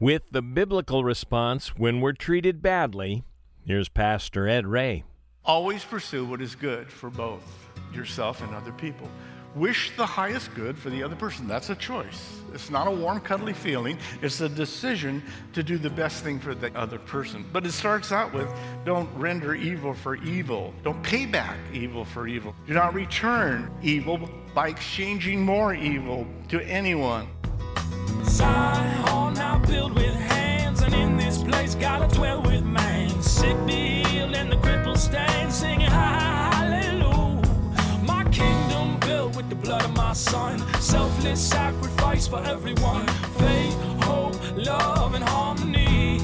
With the biblical response when we're treated badly, here's Pastor Ed Ray. Always pursue what is good for both yourself and other people. Wish the highest good for the other person. That's a choice. It's not a warm, cuddly feeling. It's a decision to do the best thing for the other person. But it starts out with don't render evil for evil. Don't pay back evil for evil. Do not return evil by exchanging more evil to anyone. Zion built with hands, and in this place gotta dwell with man. Sick be healed and the crippled stand, singing hallelujah. My kingdom built with the blood of my son, selfless sacrifice for everyone. Faith, hope, love, and harmony.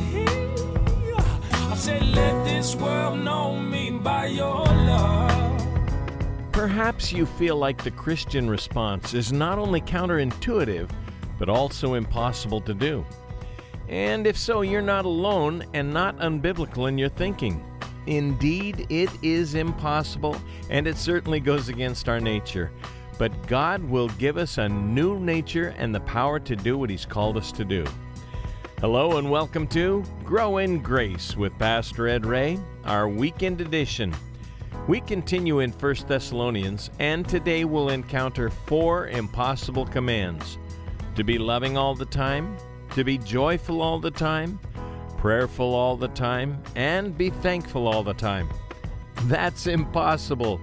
I said, let this world know me by your love. Perhaps you feel like the Christian response is not only counterintuitive, but also impossible to do. And if so, you're not alone and not unbiblical in your thinking. Indeed, it is impossible, and it certainly goes against our nature. But God will give us a new nature and the power to do what He's called us to do. Hello, and welcome to Grow in Grace with Pastor Ed Ray, our weekend edition. We continue in 1 Thessalonians, and today we'll encounter four impossible commands to be loving all the time, to be joyful all the time, prayerful all the time, and be thankful all the time. That's impossible,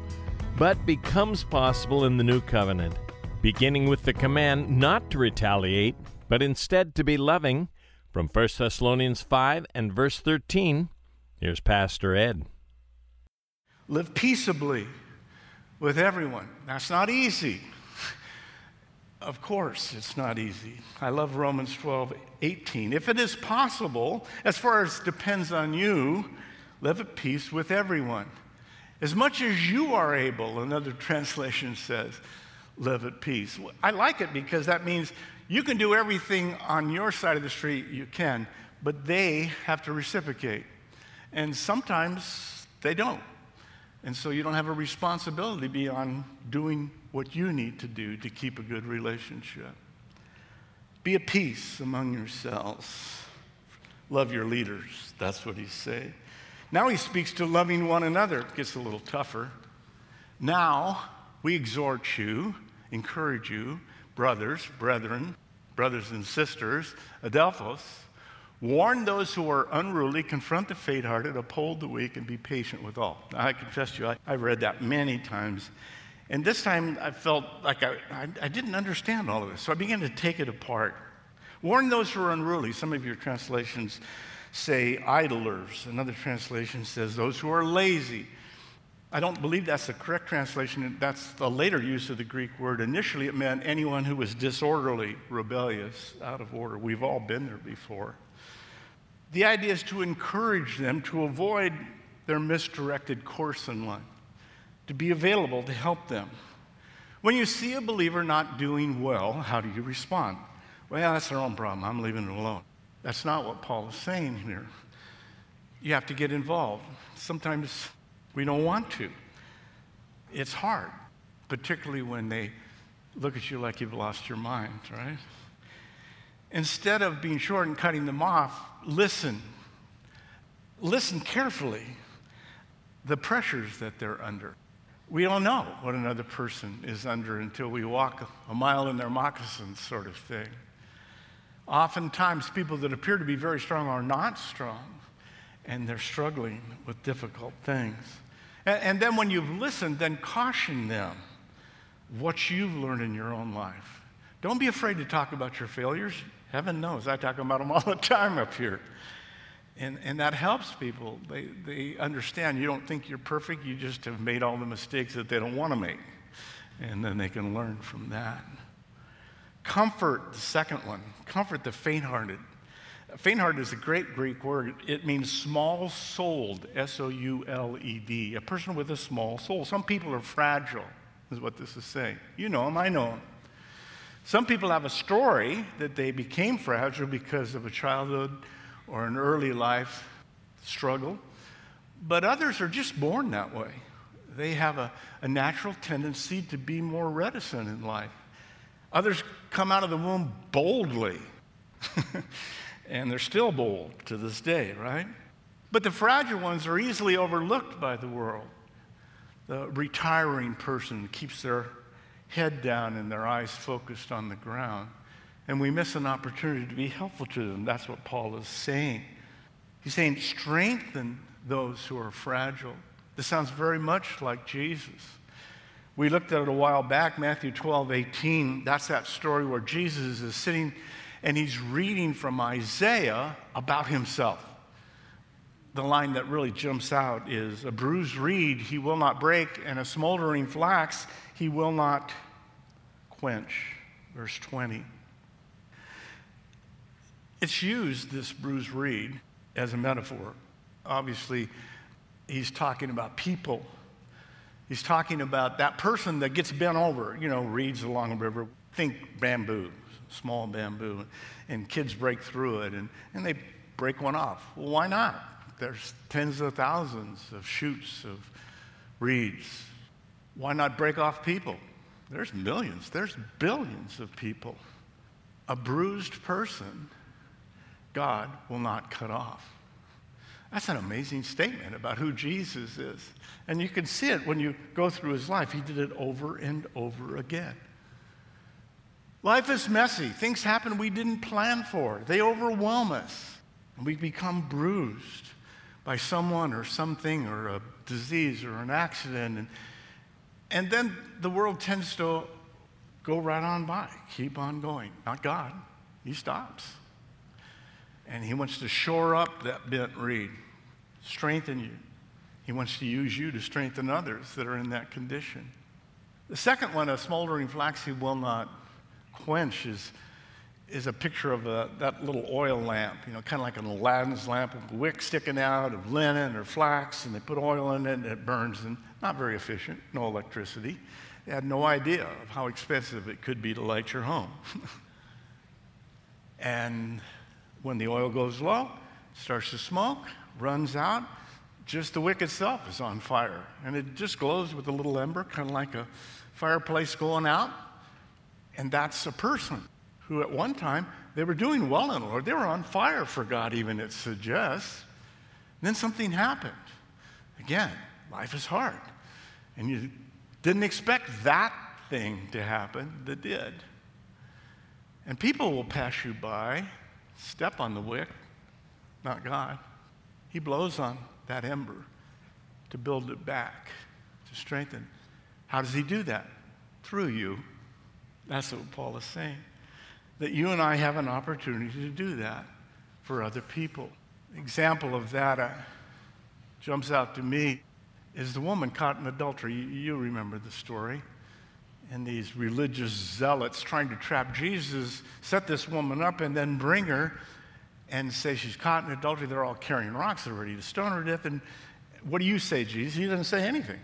but becomes possible in the new covenant, beginning with the command not to retaliate, but instead to be loving. From 1 Thessalonians 5 and verse 13, here's Pastor Ed. Live peaceably with everyone. That's not easy. Of course, it's not easy. I love Romans 12, 18. If it is possible, as far as depends on you, live at peace with everyone. As much as you are able, another translation says, live at peace. I like it because that means you can do everything on your side of the street you can, but they have to reciprocate. And sometimes they don't. And so you don't have a responsibility beyond doing what you need to do to keep a good relationship. Be at peace among yourselves. Love your leaders. That's what he's saying. Now he speaks to loving one another. It gets a little tougher. Now we exhort you, encourage you, brothers, brethren, brothers and sisters, Adelphos, Warn those who are unruly, confront the faint hearted, uphold the weak, and be patient with all. I confess to you, I, have read that many times. And this time I felt like I, I, I didn't understand all of this. So I began to take it apart. Warn those who are unruly. Some of your translations say idlers. Another translation says those who are lazy. I don't believe that's the correct translation. That's the later use of the Greek word. Initially, it meant anyone who was disorderly, rebellious, out of order. We've all been there before. The idea is to encourage them to avoid their misdirected course in life, to be available to help them. When you see a believer not doing well, how do you respond? Well, that's their own problem. I'm leaving it alone. That's not what Paul is saying here. You have to get involved. Sometimes we don't want to. It's hard, particularly when they look at you like you've lost your mind, right? Instead of being short and cutting them off, listen. Listen carefully the pressures that they're under. We don't know what another person is under until we walk a mile in their moccasins, sort of thing. Oftentimes, people that appear to be very strong are not strong, and they're struggling with difficult things. And, and then, when you've listened, then caution them what you've learned in your own life. Don't be afraid to talk about your failures. Heaven knows, I talk about them all the time up here. And, and that helps people. They, they understand you don't think you're perfect, you just have made all the mistakes that they don't want to make. And then they can learn from that. Comfort, the second one, comfort the faint hearted. Faint hearted is a great Greek word. It means small souled, S O U L E D, a person with a small soul. Some people are fragile, is what this is saying. You know them, I know them. Some people have a story that they became fragile because of a childhood or an early life struggle, but others are just born that way. They have a, a natural tendency to be more reticent in life. Others come out of the womb boldly. And they're still bold to this day, right? But the fragile ones are easily overlooked by the world. The retiring person keeps their head down and their eyes focused on the ground. And we miss an opportunity to be helpful to them. That's what Paul is saying. He's saying, strengthen those who are fragile. This sounds very much like Jesus. We looked at it a while back, Matthew 12, 18. That's that story where Jesus is sitting and he's reading from Isaiah about himself. The line that really jumps out is A bruised reed he will not break, and a smoldering flax he will not quench. Verse 20. It's used, this bruised reed, as a metaphor. Obviously, he's talking about people He's talking about that person that gets bent over, you know, reeds along a river. Think bamboo, small bamboo, and kids break through it and, and they break one off. Well, why not? There's tens of thousands of shoots of reeds. Why not break off people? There's millions, there's billions of people. A bruised person, God will not cut off. That's an amazing statement about who Jesus is. And you can see it when you go through his life. He did it over and over again. Life is messy. Things happen we didn't plan for, they overwhelm us. And we become bruised by someone or something or a disease or an accident. And, and then the world tends to go right on by, keep on going. Not God, He stops. And He wants to shore up that bent reed strengthen you. He wants to use you to strengthen others that are in that condition. The second one, a smoldering flax he will not quench, is, is a picture of a, that little oil lamp, you know, kind of like an Aladdin's lamp with wick sticking out of linen or flax, and they put oil in it and it burns, and not very efficient, no electricity. They had no idea of how expensive it could be to light your home. and when the oil goes low, starts to smoke, runs out, just the wick itself is on fire. And it just glows with a little ember, kind of like a fireplace going out. And that's a person who, at one time, they were doing well in the Lord. They were on fire for God, even it suggests. And then something happened. Again, life is hard. And you didn't expect that thing to happen that did. And people will pass you by, step on the wick, not God. He blows on that ember to build it back, to strengthen. How does He do that? Through you. That's what Paul is saying. That you and I have an opportunity to do that for other people. Example of that uh, jumps out to me is the woman caught in adultery. You, you remember the story. And these religious zealots trying to trap Jesus set this woman up and then bring her and say she's caught in adultery. They're all carrying rocks. They're ready to stone her to death. And what do you say, Jesus? He doesn't say anything.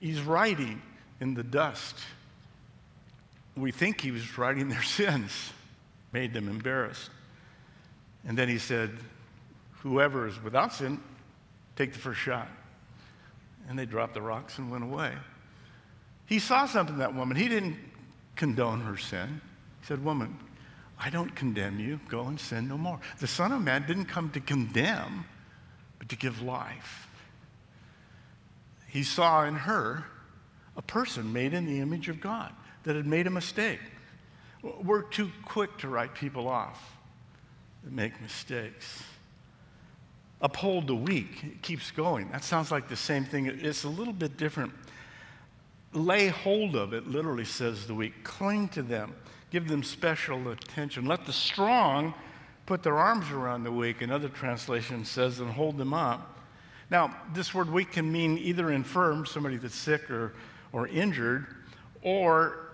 He's writing in the dust. We think he was writing their sins, made them embarrassed. And then he said, Whoever is without sin, take the first shot. And they dropped the rocks and went away. He saw something in that woman. He didn't condone her sin. He said, Woman, I don't condemn you. Go and sin no more. The Son of Man didn't come to condemn, but to give life. He saw in her a person made in the image of God that had made a mistake. We're too quick to write people off that make mistakes. Uphold the weak. It keeps going. That sounds like the same thing. It's a little bit different. Lay hold of it, literally says the weak. Cling to them. Give them special attention. Let the strong put their arms around the weak. Another translation says, and hold them up. Now, this word weak can mean either infirm, somebody that's sick or, or injured, or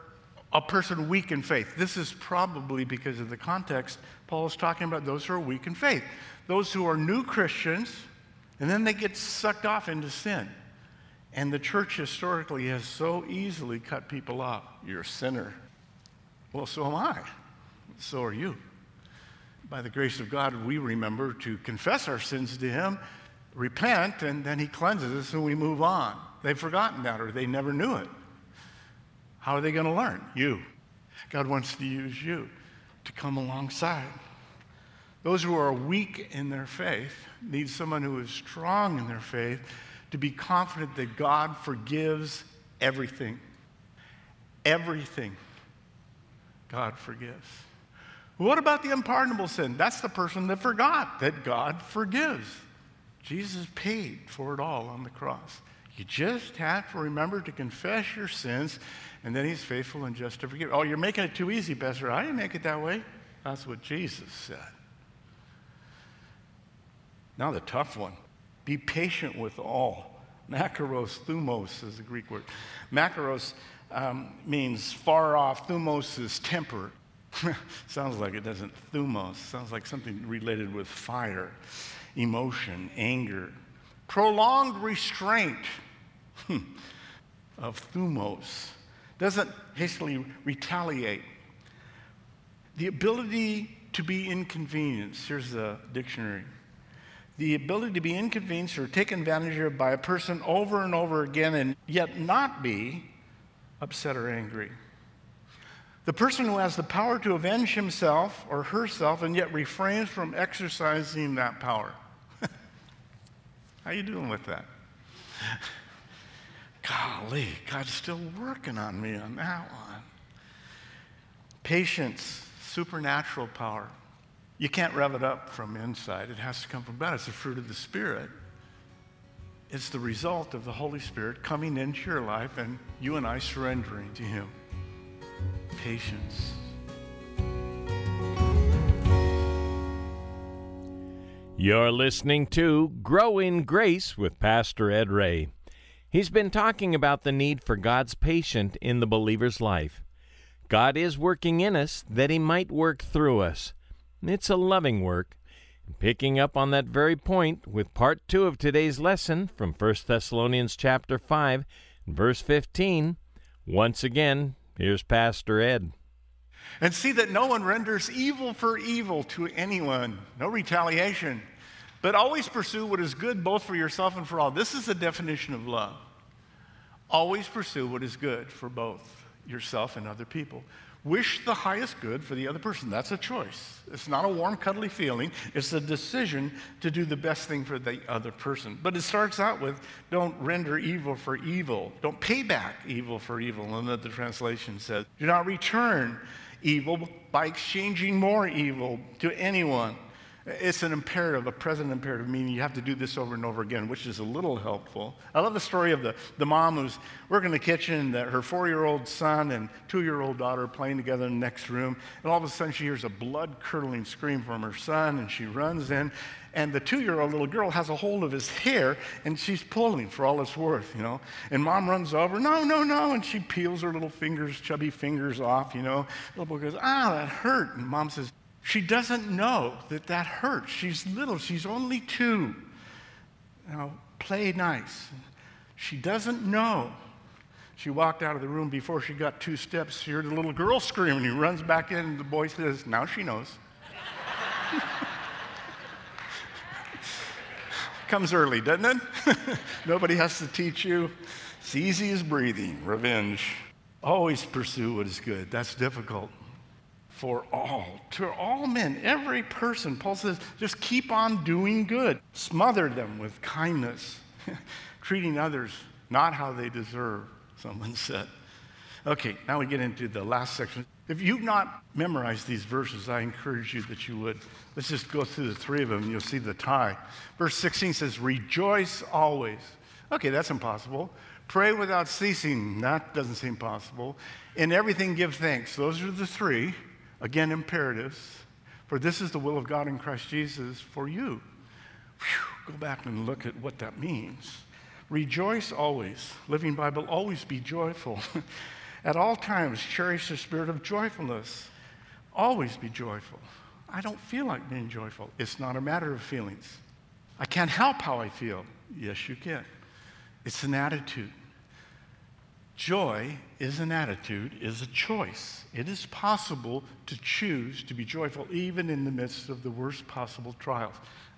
a person weak in faith. This is probably because of the context. Paul is talking about those who are weak in faith, those who are new Christians, and then they get sucked off into sin. And the church historically has so easily cut people off. You're a sinner. Well, so am I. So are you. By the grace of God, we remember to confess our sins to Him, repent, and then He cleanses us and we move on. They've forgotten that or they never knew it. How are they going to learn? You. God wants to use you to come alongside. Those who are weak in their faith need someone who is strong in their faith to be confident that God forgives everything. Everything God forgives. What about the unpardonable sin? That's the person that forgot that God forgives. Jesus paid for it all on the cross. You just have to remember to confess your sins, and then He's faithful and just to forgive. Oh, you're making it too easy, Pastor. I didn't make it that way. That's what Jesus said. Now, the tough one be patient with all. Makaros, thumos is the Greek word. Makaros um, means far off, thumos is temper. sounds like it doesn't. Thumos sounds like something related with fire, emotion, anger. Prolonged restraint of thumos doesn't hastily retaliate. The ability to be inconvenienced. Here's the dictionary the ability to be inconvenienced or taken advantage of by a person over and over again and yet not be upset or angry. The person who has the power to avenge himself or herself and yet refrains from exercising that power. How you doing with that? Golly, God's still working on me on that one. Patience, supernatural power. You can't rev it up from inside. It has to come from God. It's the fruit of the Spirit. It's the result of the Holy Spirit coming into your life and you and I surrendering to Him. Patience. You're listening to Grow in Grace with Pastor Ed Ray. He's been talking about the need for God's patience in the believer's life. God is working in us that He might work through us. It's a loving work. Picking up on that very point with part 2 of today's lesson from 1 Thessalonians chapter 5, verse 15, once again, here's Pastor Ed. And see that no one renders evil for evil to anyone, no retaliation, but always pursue what is good both for yourself and for all. This is the definition of love. Always pursue what is good for both yourself and other people wish the highest good for the other person. That's a choice. It's not a warm, cuddly feeling. It's a decision to do the best thing for the other person. But it starts out with don't render evil for evil. Don't pay back evil for evil. And that the translation says, do not return evil by exchanging more evil to anyone. It's an imperative, a present imperative, meaning you have to do this over and over again, which is a little helpful. I love the story of the, the mom who's working in the kitchen, that her four year old son and two year old daughter playing together in the next room. And all of a sudden, she hears a blood curdling scream from her son, and she runs in. And the two year old little girl has a hold of his hair, and she's pulling for all it's worth, you know. And mom runs over, no, no, no. And she peels her little fingers, chubby fingers off, you know. The little boy goes, ah, that hurt. And mom says, she doesn't know that that hurts. She's little, she's only two. Now, play nice. She doesn't know. She walked out of the room before she got two steps. She heard the little girl scream, and he runs back in, the boy says, Now she knows. Comes early, doesn't it? Nobody has to teach you. It's easy as breathing, revenge. Always pursue what is good. That's difficult for all, to all men, every person. Paul says, just keep on doing good. Smother them with kindness, treating others not how they deserve, someone said. Okay, now we get into the last section. If you've not memorized these verses, I encourage you that you would. Let's just go through the three of them and you'll see the tie. Verse 16 says, Rejoice always. Okay, that's impossible. Pray without ceasing. That doesn't seem possible. In everything, give thanks. Those are the three. Again, imperatives. For this is the will of God in Christ Jesus for you. Whew, go back and look at what that means. Rejoice always. Living Bible, always be joyful. at all times, cherish the spirit of joyfulness. Always be joyful. I don't feel like being joyful. It's not a matter of feelings. I can't help how I feel. Yes, you can. It's an attitude. Joy is an attitude, is a choice. It is possible to choose to be joyful even in the midst of the worst possible trials.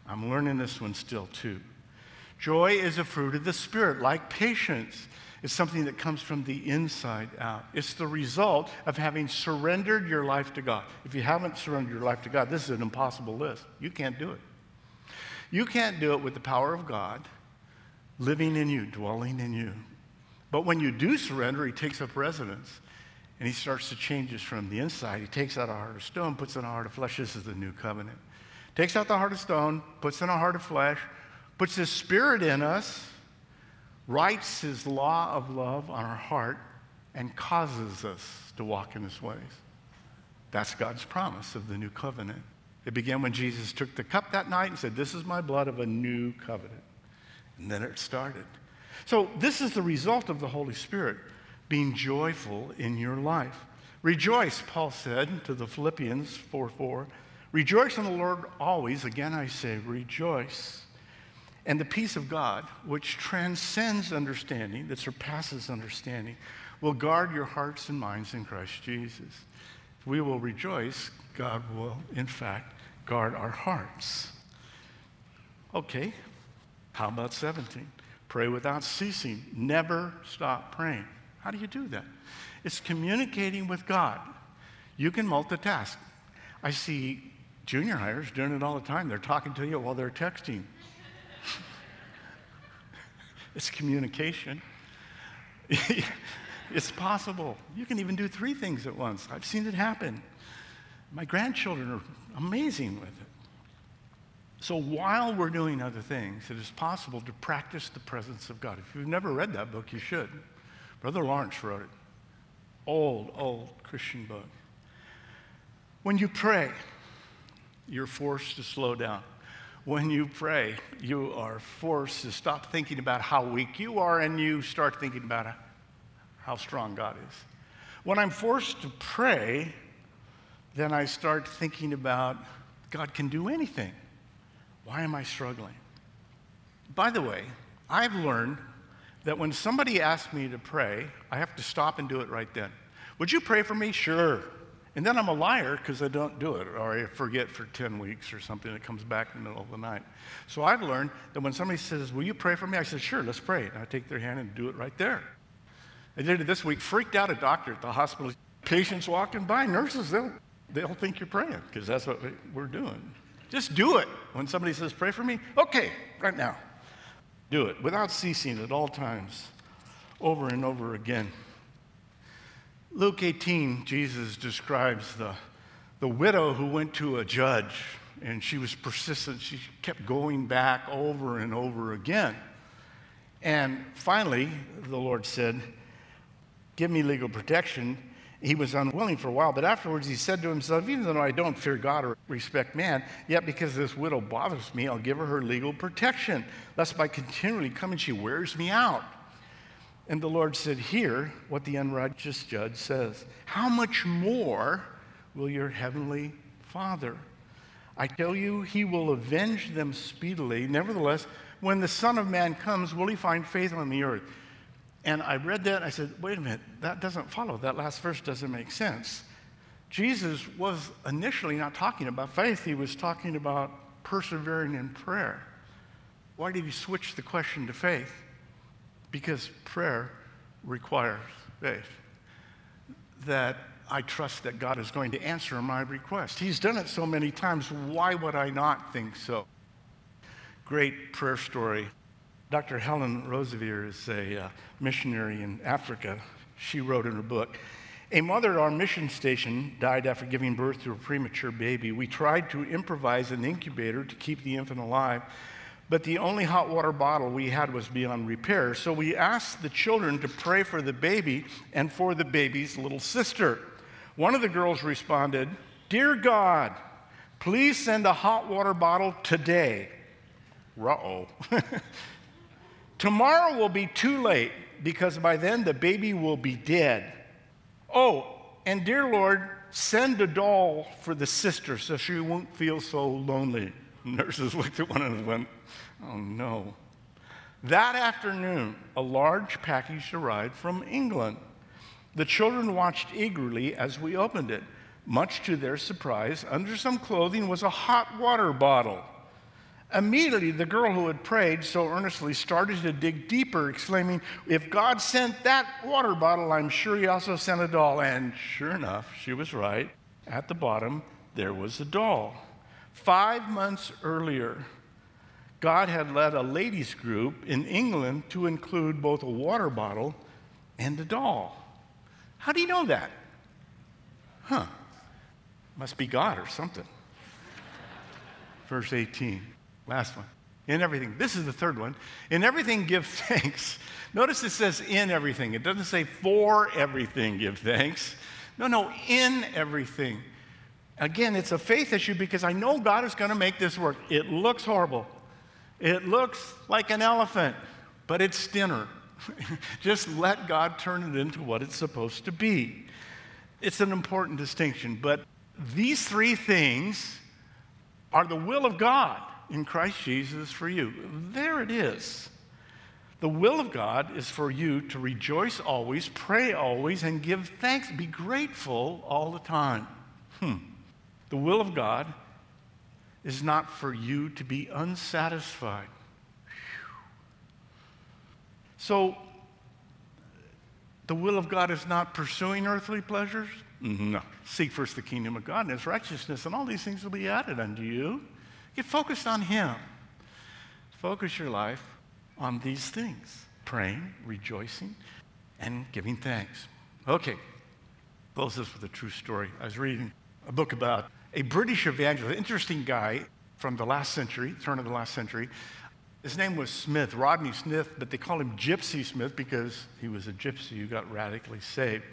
I'm learning this one still too. Joy is a fruit of the Spirit, like patience It's something that comes from the inside out. It's the result of having surrendered your life to God. If you haven't surrendered your life to God, this is an impossible list. You can't do it. You can't do it with the power of God living in you, dwelling in you. But when you do surrender, He takes up residence and He starts to change us from the inside. He takes out a heart of stone, puts in a heart of flesh. This is the new covenant. Takes out the heart of stone, puts in a heart of flesh, puts His Spirit in us writes his law of love on our heart and causes us to walk in his ways. That's God's promise of the new covenant. It began when Jesus took the cup that night and said, This is my blood of a new covenant. And then it started. So, this is the result of the Holy Spirit being joyful in your life. Rejoice, Paul said to the Philippians 4 4. Rejoice in the Lord always. Again, I say, rejoice. And the peace of God, which transcends understanding, that surpasses understanding, will guard your hearts and minds in Christ Jesus. If we will rejoice, God will, in fact, guard our hearts. Okay, how about 17? Pray without ceasing. Never stop praying. How do you do that? It's communicating with God. You can multitask. I see junior hires doing it all the time. They're talking to you while they're texting. It's communication. it's possible. You can even do three things at once. I've seen it happen. My grandchildren are amazing with it. So while we're doing other things, it is possible to practice the presence of God. If you've never read that book, you should. Brother Lawrence wrote it. Old, old Christian book. When you pray, you're forced to slow down when you pray, you are forced to stop thinking about how weak you are and you start thinking about how strong God is. When I'm forced to pray, then I start thinking about God can do anything. Why am I struggling? By the way, I've learned that when somebody asks me to pray, I have to stop and do it right then. Would you pray for me? Sure. And then I'm a liar because I don't do it, or I forget for 10 weeks or something that comes back in the middle of the night. So I've learned that when somebody says, Will you pray for me? I said, Sure, let's pray. And I take their hand and do it right there. I did it this week, freaked out a doctor at the hospital. Patients walking by, nurses, they'll, they'll think you're praying because that's what we're doing. Just do it. When somebody says, Pray for me, okay, right now. Do it without ceasing at all times, over and over again. Luke 18, Jesus describes the, the widow who went to a judge and she was persistent. She kept going back over and over again. And finally, the Lord said, Give me legal protection. He was unwilling for a while, but afterwards he said to himself, Even though I don't fear God or respect man, yet because this widow bothers me, I'll give her her legal protection, lest by continually coming she wears me out. And the Lord said, Hear what the unrighteous judge says. How much more will your heavenly Father? I tell you, he will avenge them speedily. Nevertheless, when the Son of Man comes, will he find faith on the earth? And I read that I said, wait a minute, that doesn't follow. That last verse doesn't make sense. Jesus was initially not talking about faith, he was talking about persevering in prayer. Why did he switch the question to faith? Because prayer requires faith. That I trust that God is going to answer my request. He's done it so many times. Why would I not think so? Great prayer story. Dr. Helen Roseveare is a uh, missionary in Africa. She wrote in her book A mother at our mission station died after giving birth to a premature baby. We tried to improvise an incubator to keep the infant alive, but the only hot water bottle we had was beyond repair. So we asked the children to pray for the baby and for the baby's little sister. One of the girls responded, Dear God, please send a hot water bottle today. Uh oh. Tomorrow will be too late because by then the baby will be dead. Oh, and dear Lord, send a doll for the sister so she won't feel so lonely. Nurses looked at one another and went, Oh no. That afternoon, a large package arrived from England. The children watched eagerly as we opened it. Much to their surprise, under some clothing was a hot water bottle. Immediately, the girl who had prayed so earnestly started to dig deeper, exclaiming, If God sent that water bottle, I'm sure He also sent a doll. And sure enough, she was right. At the bottom, there was a doll. Five months earlier, God had led a ladies' group in England to include both a water bottle and a doll. How do you know that? Huh. Must be God or something. Verse 18. Last one. In everything. This is the third one. In everything, give thanks. Notice it says in everything. It doesn't say for everything, give thanks. No, no, in everything. Again, it's a faith issue because I know God is going to make this work. It looks horrible. It looks like an elephant, but it's dinner. Just let God turn it into what it's supposed to be. It's an important distinction, but these three things are the will of God in Christ Jesus for you. There it is. The will of God is for you to rejoice always, pray always, and give thanks. Be grateful all the time. Hmm. The will of God is not for you to be unsatisfied. So, the will of God is not pursuing earthly pleasures? No. Seek first the kingdom of God and his righteousness, and all these things will be added unto you. Get focused on Him. Focus your life on these things praying, rejoicing, and giving thanks. Okay, close this with a true story. I was reading a book about a British evangelist, interesting guy from the last century, turn of the last century. His name was Smith, Rodney Smith, but they called him Gypsy Smith because he was a gypsy who got radically saved.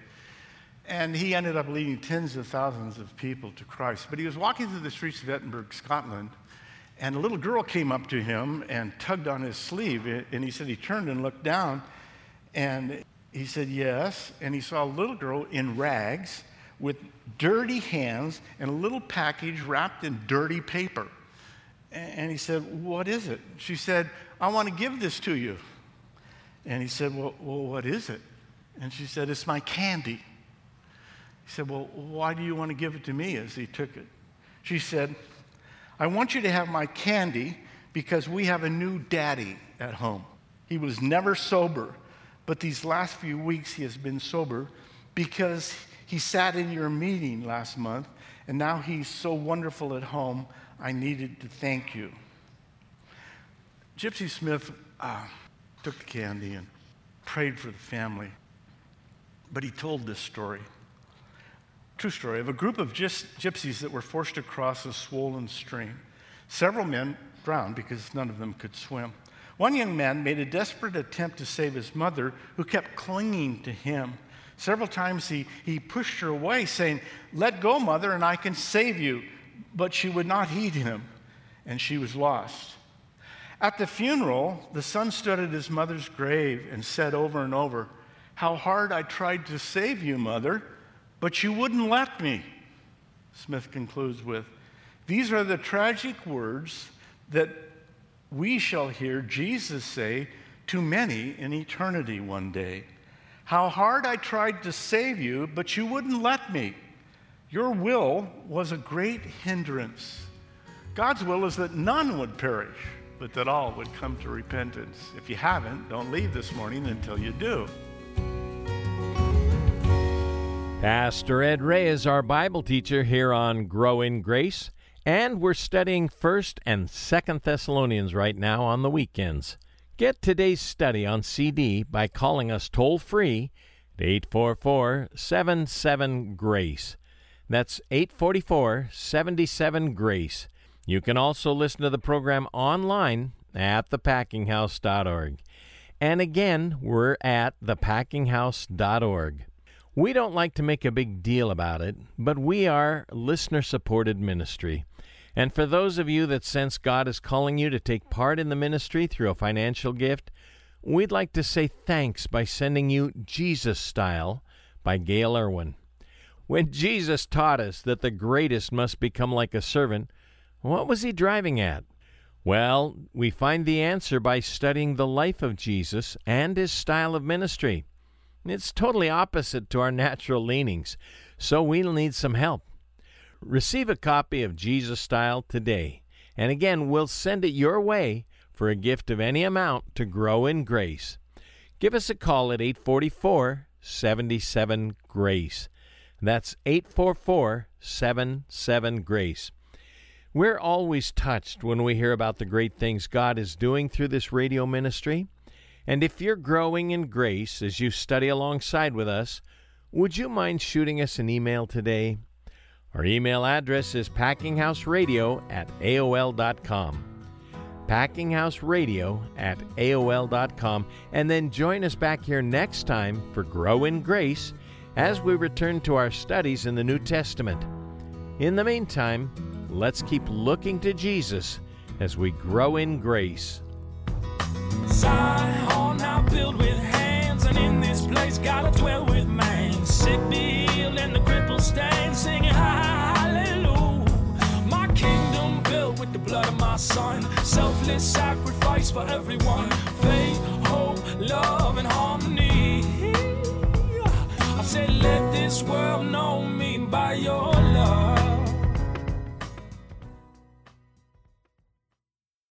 And he ended up leading tens of thousands of people to Christ. But he was walking through the streets of Edinburgh, Scotland, and a little girl came up to him and tugged on his sleeve. Eh, and he said he turned and looked down. And he said, Yes. And he saw a little girl in rags with dirty hands and a little package wrapped in dirty paper. And he said, What is it? She said, I want to give this to you. And he said, Well, well what is it? And she said, It's my candy. He said, Well, why do you want to give it to me? As he took it. She said, I want you to have my candy because we have a new daddy at home. He was never sober, but these last few weeks he has been sober because he sat in your meeting last month and now he's so wonderful at home. I needed to thank you. Gypsy Smith uh, took the candy and prayed for the family, but he told this story. True story of a group of gypsies that were forced to cross a swollen stream. Several men drowned because none of them could swim. One young man made a desperate attempt to save his mother, who kept clinging to him. Several times he, he pushed her away, saying, Let go, mother, and I can save you. But she would not heed him, and she was lost. At the funeral, the son stood at his mother's grave and said over and over, How hard I tried to save you, mother but you wouldn't let me. Smith concludes with These are the tragic words that we shall hear Jesus say to many in eternity one day. How hard I tried to save you, but you wouldn't let me. Your will was a great hindrance. God's will is that none would perish, but that all would come to repentance. If you haven't, don't leave this morning until you do. Pastor Ed Ray is our Bible teacher here on Grow in Grace, and we're studying 1st and 2nd Thessalonians right now on the weekends. Get today's study on CD by calling us toll free at 844 77 Grace. That's 844 77 Grace. You can also listen to the program online at thepackinghouse.org. And again, we're at thepackinghouse.org. We don't like to make a big deal about it, but we are listener supported ministry. And for those of you that sense God is calling you to take part in the ministry through a financial gift, we'd like to say thanks by sending you Jesus Style by Gayle Erwin. When Jesus taught us that the greatest must become like a servant, what was he driving at? Well, we find the answer by studying the life of Jesus and his style of ministry. It's totally opposite to our natural leanings, so we'll need some help. Receive a copy of Jesus Style today And again, we'll send it your way for a gift of any amount to grow in grace. Give us a call at 844 77 Grace. That's 844 77 Grace. We're always touched when we hear about the great things God is doing through this radio ministry. And if you're growing in grace as you study alongside with us, would you mind shooting us an email today? Our email address is packinghouseradio at AOL.com. Packinghouseradio at AOL.com. And then join us back here next time for Grow in Grace as we return to our studies in the New Testament. In the meantime, let's keep looking to Jesus as we grow in grace. Zion now built with hands, and in this place gotta dwell with man. Sick be healed and the crippled stand, singing hallelujah. My kingdom built with the blood of my son, selfless sacrifice for everyone. Faith, hope, love, and harmony. I said, let this world know me by your love.